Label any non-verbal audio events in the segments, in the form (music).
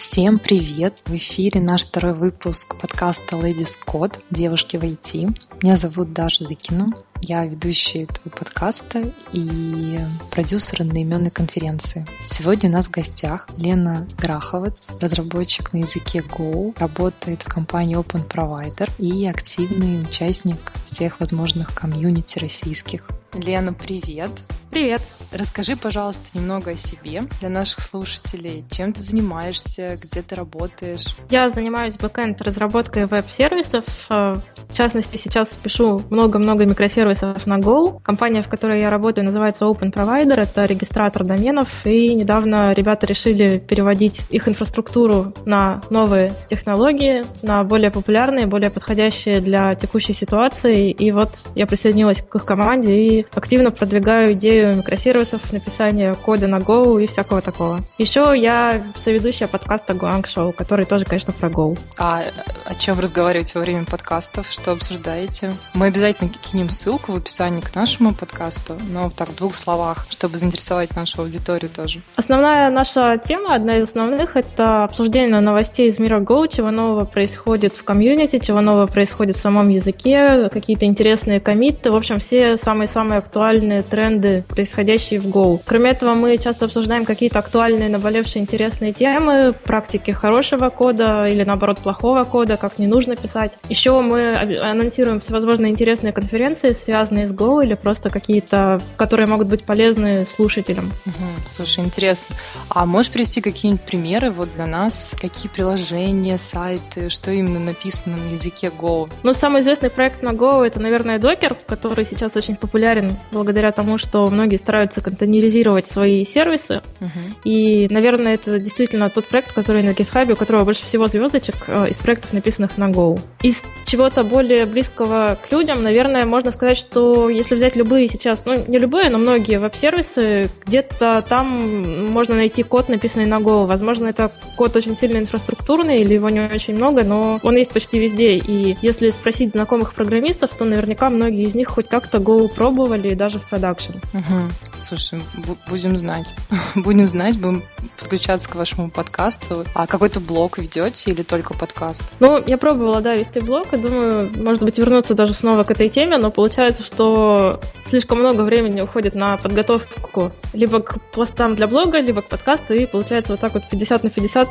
Всем привет! В эфире наш второй выпуск подкаста Ladies Code «Девушки в IT». Меня зовут Даша Зыкина. Я ведущая этого подкаста и продюсер одноименной конференции. Сегодня у нас в гостях Лена Граховец, разработчик на языке Go, работает в компании Open Provider и активный участник всех возможных комьюнити российских. Лена, привет! Привет! Расскажи, пожалуйста, немного о себе для наших слушателей. Чем ты занимаешься, где ты работаешь? Я занимаюсь бэкэнд разработкой веб-сервисов. Э, в частности, сейчас пишу много-много микросервисов на Go. Компания, в которой я работаю, называется Open Provider. Это регистратор доменов. И недавно ребята решили переводить их инфраструктуру на новые технологии, на более популярные, более подходящие для текущей ситуации. И вот я присоединилась к их команде и активно продвигаю идею идею микросервисов, написания кода на Go и всякого такого. Еще я соведущая подкаста Guang Show, который тоже, конечно, про Go. А о чем разговариваете во время подкастов? Что обсуждаете? Мы обязательно кинем ссылку в описании к нашему подкасту, но так в двух словах, чтобы заинтересовать нашу аудиторию тоже. Основная наша тема, одна из основных, это обсуждение новостей из мира Go, чего нового происходит в комьюнити, чего нового происходит в самом языке, какие-то интересные комиты, в общем, все самые-самые актуальные тренды происходящие в Go. Кроме этого, мы часто обсуждаем какие-то актуальные, наболевшие, интересные темы, практики хорошего кода или, наоборот, плохого кода, как не нужно писать. Еще мы анонсируем всевозможные интересные конференции, связанные с Go или просто какие-то, которые могут быть полезны слушателям. Угу. Слушай, интересно. А можешь привести какие-нибудь примеры вот для нас? Какие приложения, сайты, что именно написано на языке Go? Ну, самый известный проект на Go — это, наверное, Docker, который сейчас очень популярен благодаря тому, что многие стараются контейнеризировать свои сервисы. Uh-huh. И, наверное, это действительно тот проект, который на GitHub, у которого больше всего звездочек э, из проектов, написанных на Go. Из чего-то более близкого к людям, наверное, можно сказать, что если взять любые сейчас, ну, не любые, но многие веб-сервисы, где-то там можно найти код, написанный на Go. Возможно, это код очень сильно инфраструктурный, или его не очень много, но он есть почти везде. И если спросить знакомых программистов, то наверняка многие из них хоть как-то Go пробовали, даже в продакшн. Угу. Слушай, будем знать. (laughs) будем знать, будем подключаться к вашему подкасту. А какой-то блог ведете или только подкаст? Ну, я пробовала, да, вести блог, и думаю, может быть, вернуться даже снова к этой теме, но получается, что слишком много времени уходит на подготовку либо к постам для блога, либо к подкасту, и получается вот так вот 50 на 50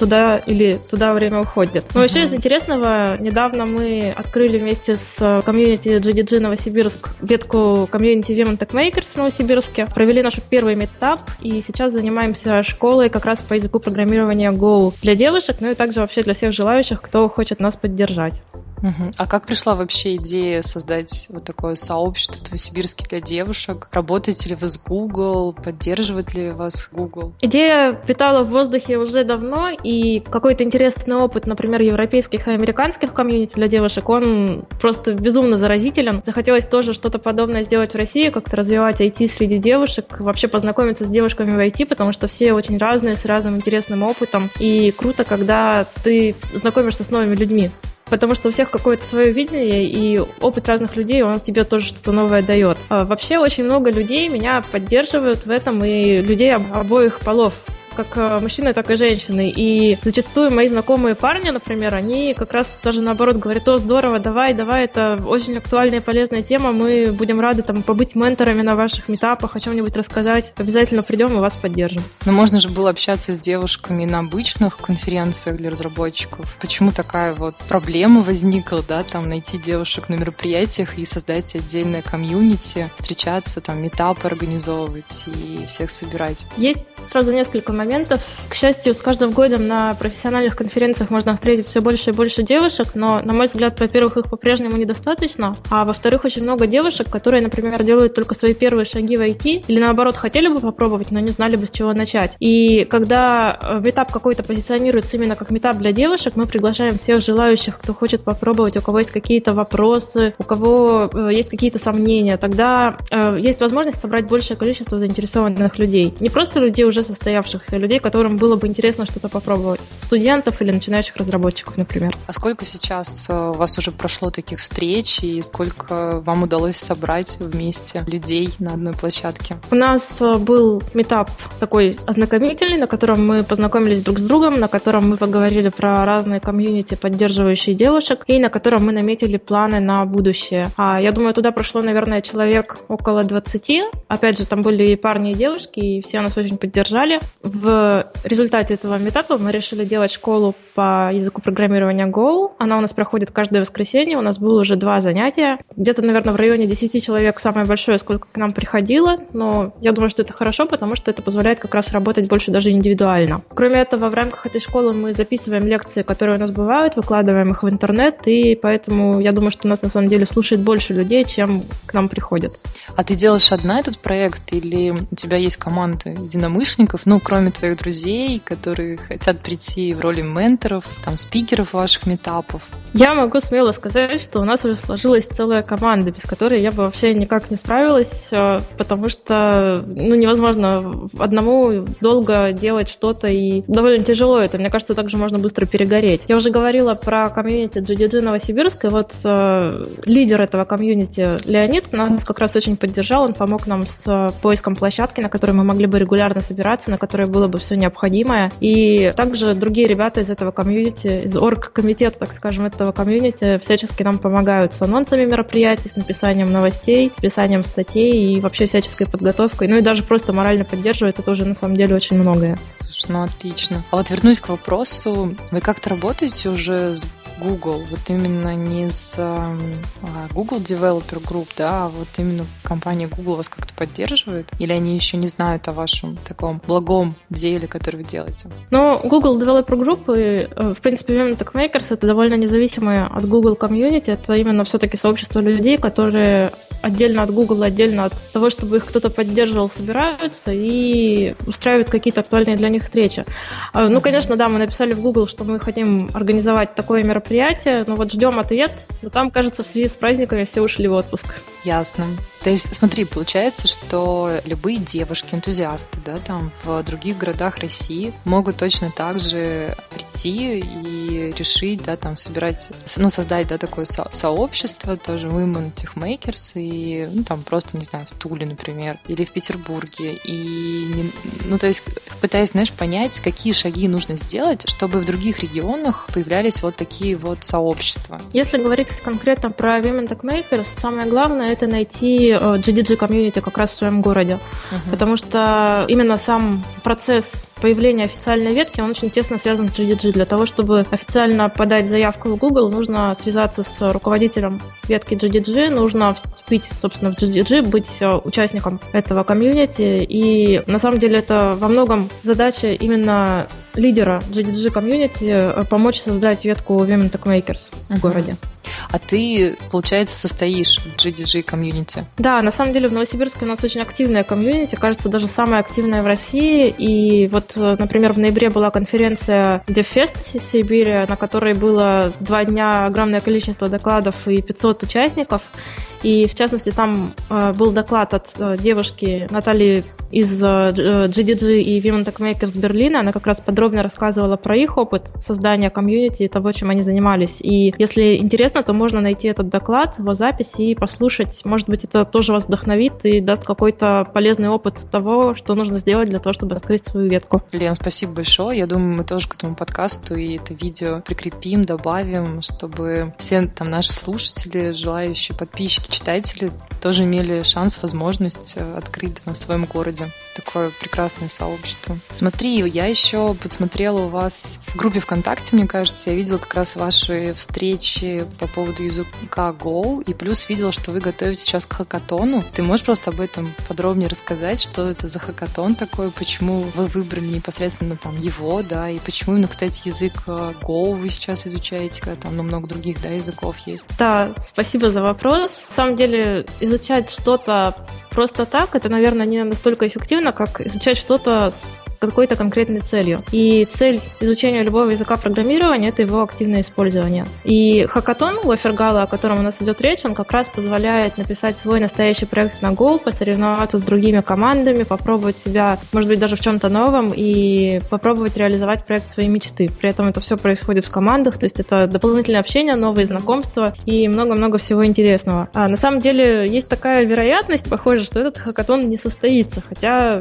туда или туда время уходит. Но еще из интересного, недавно мы открыли вместе с комьюнити GDG Новосибирск ветку комьюнити Women Tech Makers в Новосибирске. Провели наш первый метап и сейчас занимаемся школой как раз по языку программирования Go для девушек, ну и также вообще для всех желающих, кто хочет нас поддержать. Угу. А как пришла вообще идея создать вот такое сообщество в Новосибирске для девушек? Работаете ли вы с Google? Поддерживает ли вас Google? Идея питала в воздухе уже давно, и какой-то интересный опыт, например, европейских и американских комьюнити для девушек, он просто безумно заразителен. Захотелось тоже что-то подобное сделать в России, как-то развивать IT среди девушек, вообще познакомиться с девушками в IT, потому что все очень разные, с разным интересным опытом. И круто, когда ты знакомишься с новыми людьми потому что у всех какое-то свое видение, и опыт разных людей, он тебе тоже что-то новое дает. А вообще очень много людей меня поддерживают в этом, и людей обоих полов как э, мужчины, так и женщины. И зачастую мои знакомые парни, например, они как раз даже наоборот говорят, о, здорово, давай, давай, это очень актуальная и полезная тема, мы будем рады там побыть менторами на ваших метапах, о чем-нибудь рассказать. Обязательно придем и вас поддержим. Но можно же было общаться с девушками на обычных конференциях для разработчиков. Почему такая вот проблема возникла, да, там найти девушек на мероприятиях и создать отдельное комьюнити, встречаться, там метапы организовывать и всех собирать? Есть сразу несколько моментов. К счастью, с каждым годом на профессиональных конференциях можно встретить все больше и больше девушек, но, на мой взгляд, во-первых, их по-прежнему недостаточно, а во-вторых, очень много девушек, которые, например, делают только свои первые шаги в IT, или наоборот, хотели бы попробовать, но не знали бы, с чего начать. И когда э, метап какой-то позиционируется именно как метап для девушек, мы приглашаем всех желающих, кто хочет попробовать, у кого есть какие-то вопросы, у кого э, есть какие-то сомнения, тогда э, есть возможность собрать большее количество заинтересованных людей. Не просто людей, уже состоявшихся людей, которым было бы интересно что-то попробовать. студентов или начинающих разработчиков, например. А сколько сейчас э, у вас уже прошло таких встреч и сколько вам удалось собрать вместе людей на одной площадке? У нас э, был метап такой ознакомительный, на котором мы познакомились друг с другом, на котором мы поговорили про разные комьюнити, поддерживающие девушек, и на котором мы наметили планы на будущее. А я думаю, туда прошло, наверное, человек около 20. Опять же, там были и парни, и девушки, и все нас очень поддержали. В результате этого метапа мы решили делать школу по языку программирования Go. Она у нас проходит каждое воскресенье. У нас было уже два занятия. Где-то, наверное, в районе 10 человек самое большое, сколько к нам приходило. Но я думаю, что это хорошо, потому что это позволяет как раз работать больше даже индивидуально. Кроме этого, в рамках этой школы мы записываем лекции, которые у нас бывают, выкладываем их в интернет, и поэтому я думаю, что нас на самом деле слушает больше людей, чем к нам приходят. А ты делаешь одна этот проект или у тебя есть команда единомышленников, ну, кроме твоих друзей, которые хотят прийти в роли менторов, там, спикеров ваших митапов? Я могу смело сказать, что у нас уже сложилась целая команда, без которой я бы вообще никак не справилась, э, потому что ну, невозможно одному долго делать что-то, и довольно тяжело это. Мне кажется, также можно быстро перегореть. Я уже говорила про комьюнити GDG Новосибирск, и вот э, лидер этого комьюнити Леонид нас как раз очень поддержал, он помог нам с поиском площадки, на которой мы могли бы регулярно собираться, на которой было бы все необходимое. И также другие ребята из этого комьюнити, из орг-комитета, так скажем, этого комьюнити всячески нам помогают с анонсами мероприятий, с написанием новостей, писанием статей и вообще всяческой подготовкой. Ну и даже просто морально поддерживают, это уже на самом деле очень многое. Слушай, ну отлично. А вот вернусь к вопросу, вы как-то работаете уже с Google, вот именно не с а, Google Developer Group, да, а вот именно компания Google вас как-то поддерживает? Или они еще не знают о вашем таком благом деле, который вы делаете? Ну, Google Developer Group и, э, в принципе, Women Tech Makers это довольно независимые от Google комьюнити. Это именно все-таки сообщество людей, которые отдельно от Google, отдельно от того, чтобы их кто-то поддерживал, собираются и устраивают какие-то актуальные для них встречи. А, ну, конечно, да, мы написали в Google, что мы хотим организовать такое мероприятие, но вот ждем ответ. Но там, кажется, в связи с праздниками все ушли в отпуск. Ясно. То есть, смотри, получается, что любые девушки, энтузиасты, да, там в других городах России могут точно так же прийти и решить, да, там собирать, ну, создать, да, такое со- сообщество, тоже Women Tech Makers, и, ну, там просто, не знаю, в Туле, например, или в Петербурге, и, ну, то есть, пытаюсь, знаешь, понять, какие шаги нужно сделать, чтобы в других регионах появлялись вот такие вот сообщества. Если говорить конкретно про Women Tech Makers, самое главное это найти GDG комьюнити как раз в своем городе. Uh-huh. Потому что именно сам процесс появления официальной ветки, он очень тесно связан с GDG. Для того, чтобы официально подать заявку в Google, нужно связаться с руководителем ветки GDG, нужно вступить, собственно, в GDG, быть э, участником этого комьюнити. И на самом деле это во многом задача именно лидера GDG комьюнити э, помочь создать ветку Women Tech Makers uh-huh. в городе. А ты, получается, состоишь в GDG комьюнити? Да, на самом деле в Новосибирске у нас очень активная комьюнити, кажется, даже самая активная в России. И вот, э, например, в ноябре была конференция DevFest Сибири, на которой было два дня огромное количество докладов и 500 участников. И, в частности, там э, был доклад от э, девушки Натальи из GDG э, и Women Tech Makers Берлина. Она как раз подробно рассказывала про их опыт создания комьюнити и того, чем они занимались. И если интересно, то можно найти этот доклад, его запись и послушать. Может быть, это тоже вас вдохновит и даст какой-то полезный опыт того, что нужно сделать для того, чтобы открыть свою ветку. Лен, спасибо большое. Я думаю, мы тоже к этому подкасту и это видео прикрепим, добавим, чтобы все там наши слушатели, желающие подписчики, читатели тоже имели шанс, возможность открыть в своем городе городе. Такое прекрасное сообщество. Смотри, я еще подсмотрела у вас в группе ВКонтакте, мне кажется, я видела как раз ваши встречи по поводу языка Go, и плюс видела, что вы готовите сейчас к хакатону. Ты можешь просто об этом подробнее рассказать, что это за хакатон такой, почему вы выбрали непосредственно там его, да, и почему именно, кстати, язык э, Go вы сейчас изучаете, когда там ну, много других, да, языков есть? Да, спасибо за вопрос. На самом деле, изучать что-то просто так, это, наверное, не настолько эффективно, как изучать что-то с какой-то конкретной целью. И цель изучения любого языка программирования – это его активное использование. И хакатон Лофергала, о котором у нас идет речь, он как раз позволяет написать свой настоящий проект на Go, посоревноваться с другими командами, попробовать себя, может быть, даже в чем-то новом и попробовать реализовать проект своей мечты. При этом это все происходит в командах, то есть это дополнительное общение, новые знакомства и много-много всего интересного. А на самом деле есть такая вероятность, похоже, что этот хакатон не состоится, хотя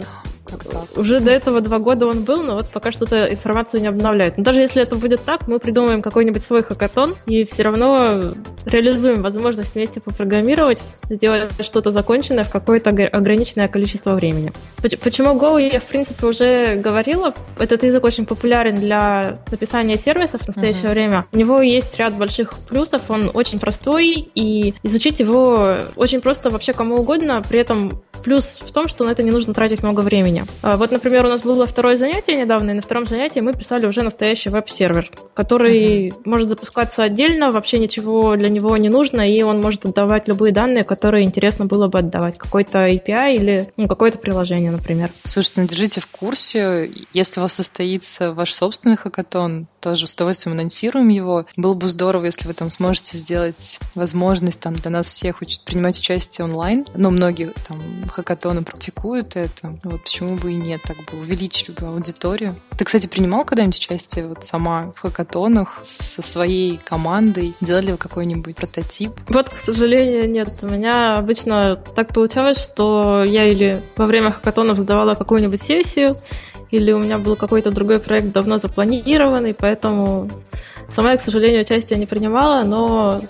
уже до этого два года он был, но вот пока что-то информацию не обновляют. Но даже если это будет так, мы придумаем какой-нибудь свой хакатон и все равно реализуем возможность вместе попрограммировать, сделать что-то законченное в какое-то ограниченное количество времени. Почему Go я, в принципе, уже говорила. Этот язык очень популярен для написания сервисов в настоящее uh-huh. время. У него есть ряд больших плюсов, он очень простой, и изучить его очень просто вообще кому угодно. При этом плюс в том, что на это не нужно тратить много времени уровня. А, вот, например, у нас было второе занятие недавно, и на втором занятии мы писали уже настоящий веб-сервер, который uh-huh. может запускаться отдельно, вообще ничего для него не нужно, и он может отдавать любые данные, которые интересно было бы отдавать. Какой-то API или ну, какое-то приложение, например. Слушайте, ну держите в курсе, если у вас состоится ваш собственный хакатон, тоже с удовольствием анонсируем его. Было бы здорово, если вы там сможете сделать возможность там для нас всех принимать участие онлайн. Но многие там хакатоны практикуют это. Вот почему бы и нет, так бы увеличили бы аудиторию. Ты, кстати, принимал когда-нибудь участие вот сама в хакатонах со своей командой? Делали вы какой-нибудь прототип? Вот, к сожалению, нет. У меня обычно так получалось, что я или во время хакатонов сдавала какую-нибудь сессию, или у меня был какой-то другой проект давно запланированный, поэтому сама я, к сожалению, участие не принимала, но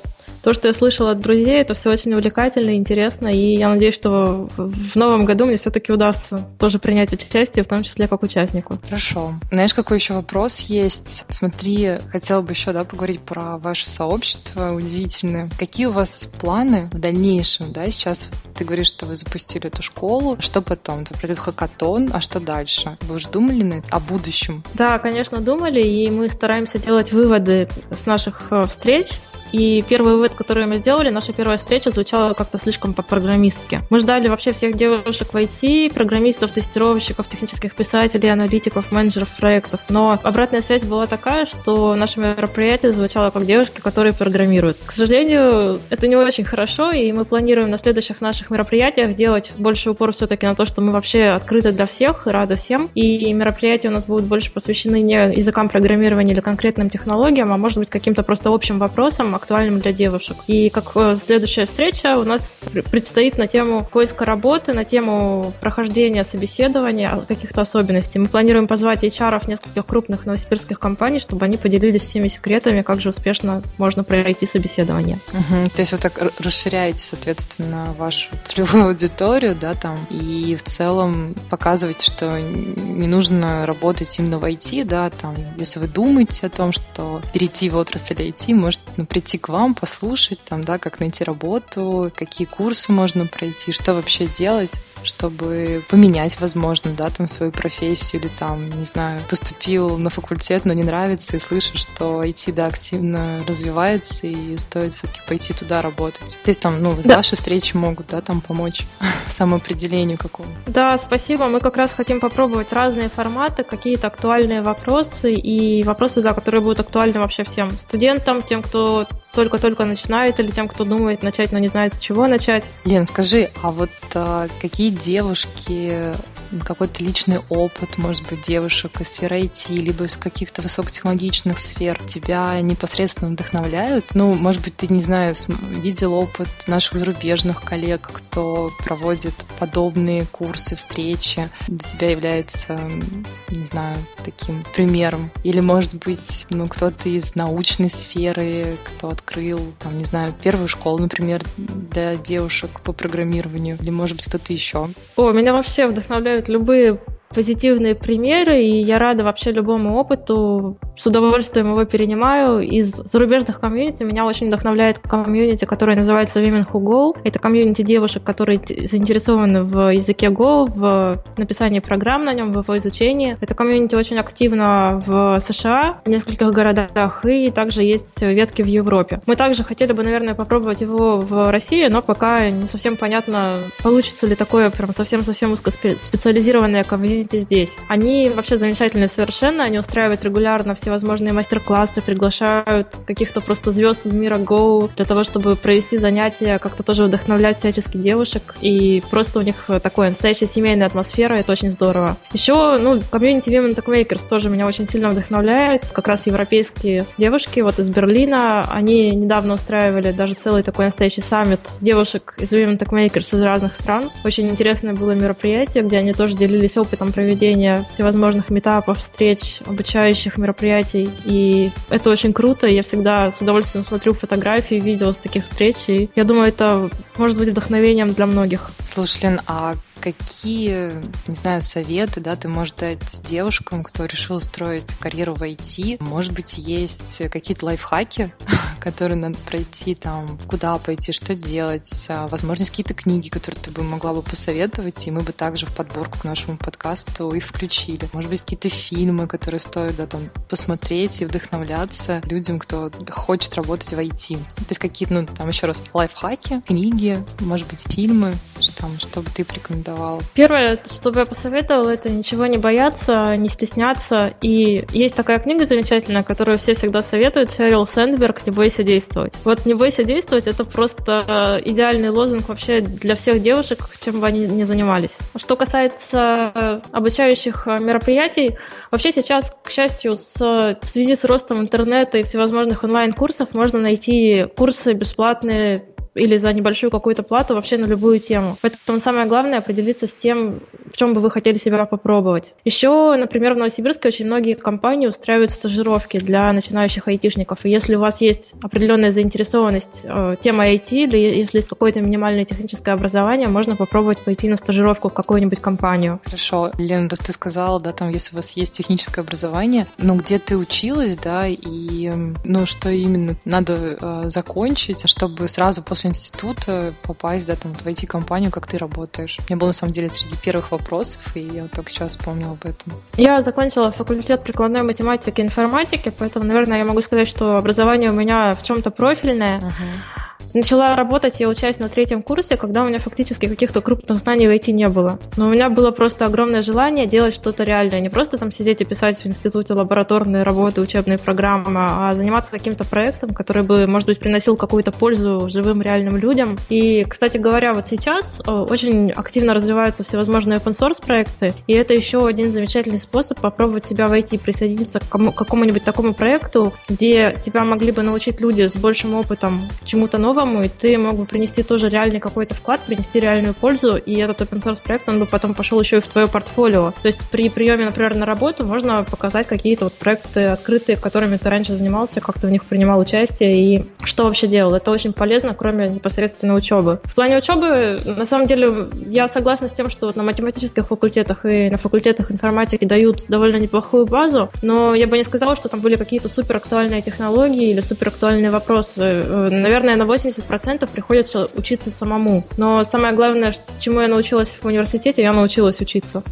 то, что я слышала от друзей, это все очень увлекательно и интересно, и я надеюсь, что в новом году мне все-таки удастся тоже принять участие, в том числе как участнику. Хорошо. Знаешь, какой еще вопрос есть? Смотри, хотела бы еще да, поговорить про ваше сообщество удивительное. Какие у вас планы в дальнейшем? Да? Сейчас ты говоришь, что вы запустили эту школу. Что потом? Это пройдет хакатон, а что дальше? Вы уже думали о будущем? Да, конечно, думали, и мы стараемся делать выводы с наших э, встреч, и первый вывод, который мы сделали, наша первая встреча звучала как-то слишком по-программистски. Мы ждали вообще всех девушек в IT, программистов, тестировщиков, технических писателей, аналитиков, менеджеров проектов. Но обратная связь была такая, что наше мероприятие звучало как девушки, которые программируют. К сожалению, это не очень хорошо, и мы планируем на следующих наших мероприятиях делать больше упор все-таки на то, что мы вообще открыты для всех, рады всем. И мероприятия у нас будут больше посвящены не языкам программирования или конкретным технологиям, а может быть каким-то просто общим вопросам, актуальным для девушек. И как э, следующая встреча у нас предстоит на тему поиска работы, на тему прохождения собеседования, каких-то особенностей. Мы планируем позвать HR нескольких крупных новосибирских компаний, чтобы они поделились всеми секретами, как же успешно можно пройти собеседование. Угу. То есть вы так расширяете, соответственно, вашу целевую аудиторию, да, там, и в целом показываете, что не нужно работать именно в IT, да, там, если вы думаете о том, что перейти в отрасль IT, может ну, прийти к вам, послушать, там, да, как найти работу, какие курсы можно пройти, что вообще делать чтобы поменять, возможно, да, там свою профессию или там, не знаю, поступил на факультет, но не нравится и слышишь, что IT, да, активно развивается и стоит все-таки пойти туда работать. То есть там, ну, да. ваши встречи могут, да, там помочь (laughs) самоопределению какому. Да, спасибо. Мы как раз хотим попробовать разные форматы, какие-то актуальные вопросы и вопросы, да, которые будут актуальны вообще всем студентам, тем, кто только-только начинает или тем, кто думает начать, но не знает, с чего начать. Лен, скажи, а вот а, какие девушки, какой-то личный опыт, может быть, девушек из сферы IT, либо из каких-то высокотехнологичных сфер тебя непосредственно вдохновляют? Ну, может быть, ты, не знаю, видел опыт наших зарубежных коллег, кто проводит подобные курсы, встречи, для тебя является, не знаю, таким примером? Или, может быть, ну, кто-то из научной сферы, кто открыл, там, не знаю, первую школу, например, для девушек по программированию, или, может быть, кто-то еще? О, меня вообще вдохновляют любые позитивные примеры, и я рада вообще любому опыту. С удовольствием его перенимаю. Из зарубежных комьюнити меня очень вдохновляет комьюнити, которое называется Women Who Go. Это комьюнити девушек, которые заинтересованы в языке Go, в написании программ на нем, в его изучении. Это комьюнити очень активно в США, в нескольких городах, и также есть ветки в Европе. Мы также хотели бы, наверное, попробовать его в России, но пока не совсем понятно, получится ли такое прям совсем-совсем узкоспециализированное комьюнити здесь. Они вообще замечательные совершенно, они устраивают регулярно всевозможные мастер-классы, приглашают каких-то просто звезд из мира Go для того, чтобы провести занятия, как-то тоже вдохновлять всячески девушек. И просто у них такая настоящая семейная атмосфера, это очень здорово. Еще, ну, комьюнити Women Tech тоже меня очень сильно вдохновляет. Как раз европейские девушки вот из Берлина, они недавно устраивали даже целый такой настоящий саммит девушек из Women Tech из разных стран. Очень интересное было мероприятие, где они тоже делились опытом проведения всевозможных метапов, встреч, обучающих мероприятий. И это очень круто. Я всегда с удовольствием смотрю фотографии, видео с таких встреч. И я думаю, это может быть вдохновением для многих. Слушай, Лен, а какие, не знаю, советы, да, ты можешь дать девушкам, кто решил устроить карьеру в IT? Может быть, есть какие-то лайфхаки, (laughs) которые надо пройти, там, куда пойти, что делать? А, возможно, есть какие-то книги, которые ты бы могла бы посоветовать, и мы бы также в подборку к нашему подкасту и включили. Может быть, какие-то фильмы, которые стоит, да, там, посмотреть и вдохновляться людям, кто хочет работать в IT. То есть какие-то, ну, там, еще раз, лайфхаки, книги, может быть, фильмы, там, что бы ты порекомендовал? Первое, что бы я посоветовала, это ничего не бояться, не стесняться. И есть такая книга замечательная, которую все всегда советуют, Шерил Сэндберг «Не бойся действовать». Вот «Не бойся действовать» — это просто идеальный лозунг вообще для всех девушек, чем бы они ни занимались. Что касается обучающих мероприятий, вообще сейчас, к счастью, с, в связи с ростом интернета и всевозможных онлайн-курсов можно найти курсы бесплатные или за небольшую какую-то плату вообще на любую тему. Поэтому самое главное определиться с тем, в чем бы вы хотели себя попробовать. Еще, например, в Новосибирске очень многие компании устраивают стажировки для начинающих айтишников. И если у вас есть определенная заинтересованность э, темой IT или если есть какое-то минимальное техническое образование, можно попробовать пойти на стажировку в какую-нибудь компанию. Хорошо. Лен, раз ты сказала, да, там, если у вас есть техническое образование, ну, где ты училась, да, и, ну, что именно надо э, закончить, чтобы сразу после института попасть, да, там, в IT-компанию, как ты работаешь? Мне было, на самом деле, среди первых вопросов, и я вот только сейчас вспомнила об этом. Я закончила факультет прикладной математики и информатики, поэтому, наверное, я могу сказать, что образование у меня в чем-то профильное. Uh-huh. Начала работать я, учась на третьем курсе, когда у меня фактически каких-то крупных знаний в IT не было. Но у меня было просто огромное желание делать что-то реальное. Не просто там сидеть и писать в институте лабораторные работы, учебные программы, а заниматься каким-то проектом, который бы, может быть, приносил какую-то пользу живым реальным людям. И, кстати говоря, вот сейчас э, очень активно развиваются всевозможные open source проекты, и это еще один замечательный способ попробовать себя в IT, присоединиться к какому-нибудь такому проекту, где тебя могли бы научить люди с большим опытом чему-то новому, новому, и ты мог бы принести тоже реальный какой-то вклад, принести реальную пользу, и этот open source проект, он бы потом пошел еще и в твое портфолио. То есть при приеме, например, на работу можно показать какие-то вот проекты открытые, которыми ты раньше занимался, как ты в них принимал участие и что вообще делал. Это очень полезно, кроме непосредственно учебы. В плане учебы, на самом деле, я согласна с тем, что вот на математических факультетах и на факультетах информатики дают довольно неплохую базу, но я бы не сказала, что там были какие-то супер актуальные технологии или супер актуальные вопросы. Э, наверное, на 80 80% приходится учиться самому. Но самое главное, чему я научилась в университете, я научилась учиться.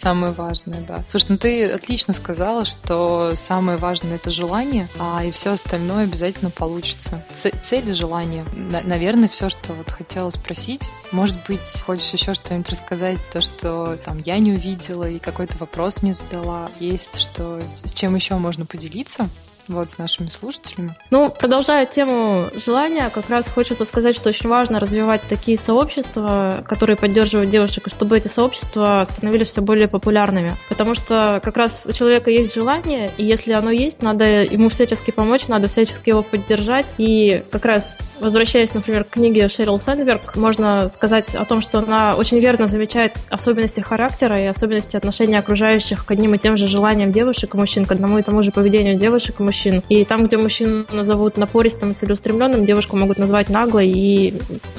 Самое важное, да. Слушай, ну ты отлично сказала, что самое важное это желание, а и все остальное обязательно получится. Цель и желание. На- наверное, все, что вот хотела спросить. Может быть, хочешь еще что-нибудь рассказать, то, что там я не увидела и какой-то вопрос не задала. Есть что, с чем еще можно поделиться? Вот с нашими слушателями. Ну, продолжая тему желания, как раз хочется сказать, что очень важно развивать такие сообщества, которые поддерживают девушек, и чтобы эти сообщества становились все более популярными. Потому что как раз у человека есть желание, и если оно есть, надо ему всячески помочь, надо всячески его поддержать. И как раз возвращаясь, например, к книге Шерил Сандберг, можно сказать о том, что она очень верно замечает особенности характера и особенности отношения окружающих к одним и тем же желаниям девушек и мужчин, к одному и тому же поведению девушек и мужчин. И там, где мужчин назовут напористым и целеустремленным, девушку могут назвать наглой и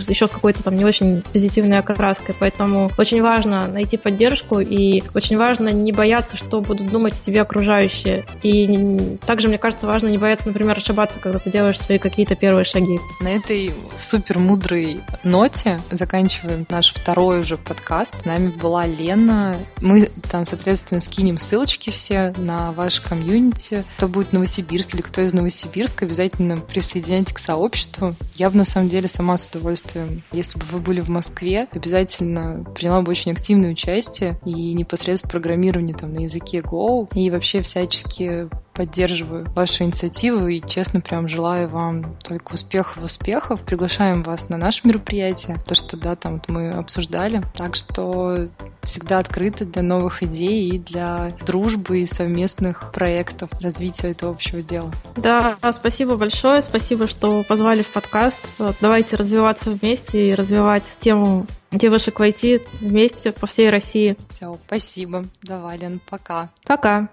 еще с какой-то там не очень позитивной окраской. Поэтому очень важно найти поддержку и очень важно не бояться, что будут думать о тебе окружающие. И также, мне кажется, важно не бояться, например, ошибаться, когда ты делаешь свои какие-то первые шаги. На этой супер мудрой ноте заканчиваем наш второй уже подкаст. С нами была Лена. Мы там, соответственно, скинем ссылочки все на ваш комьюнити. Кто будет в Новосибирске или кто из Новосибирска, обязательно присоединяйтесь к сообществу. Я бы, на самом деле, сама с удовольствием, если бы вы были в Москве, обязательно приняла бы очень активное участие и непосредственно программирование там на языке Go и вообще всячески поддерживаю ваши инициативы и, честно, прям желаю вам только успехов, успехов. Приглашаем вас на наше мероприятие, то, что, да, там вот мы обсуждали. Так что всегда открыты для новых идей и для дружбы и совместных проектов, развития этого общего дела. Да, спасибо большое, спасибо, что позвали в подкаст. Давайте развиваться вместе и развивать тему девушек в IT вместе по всей России. Все, спасибо. Давай, Лен, пока. Пока.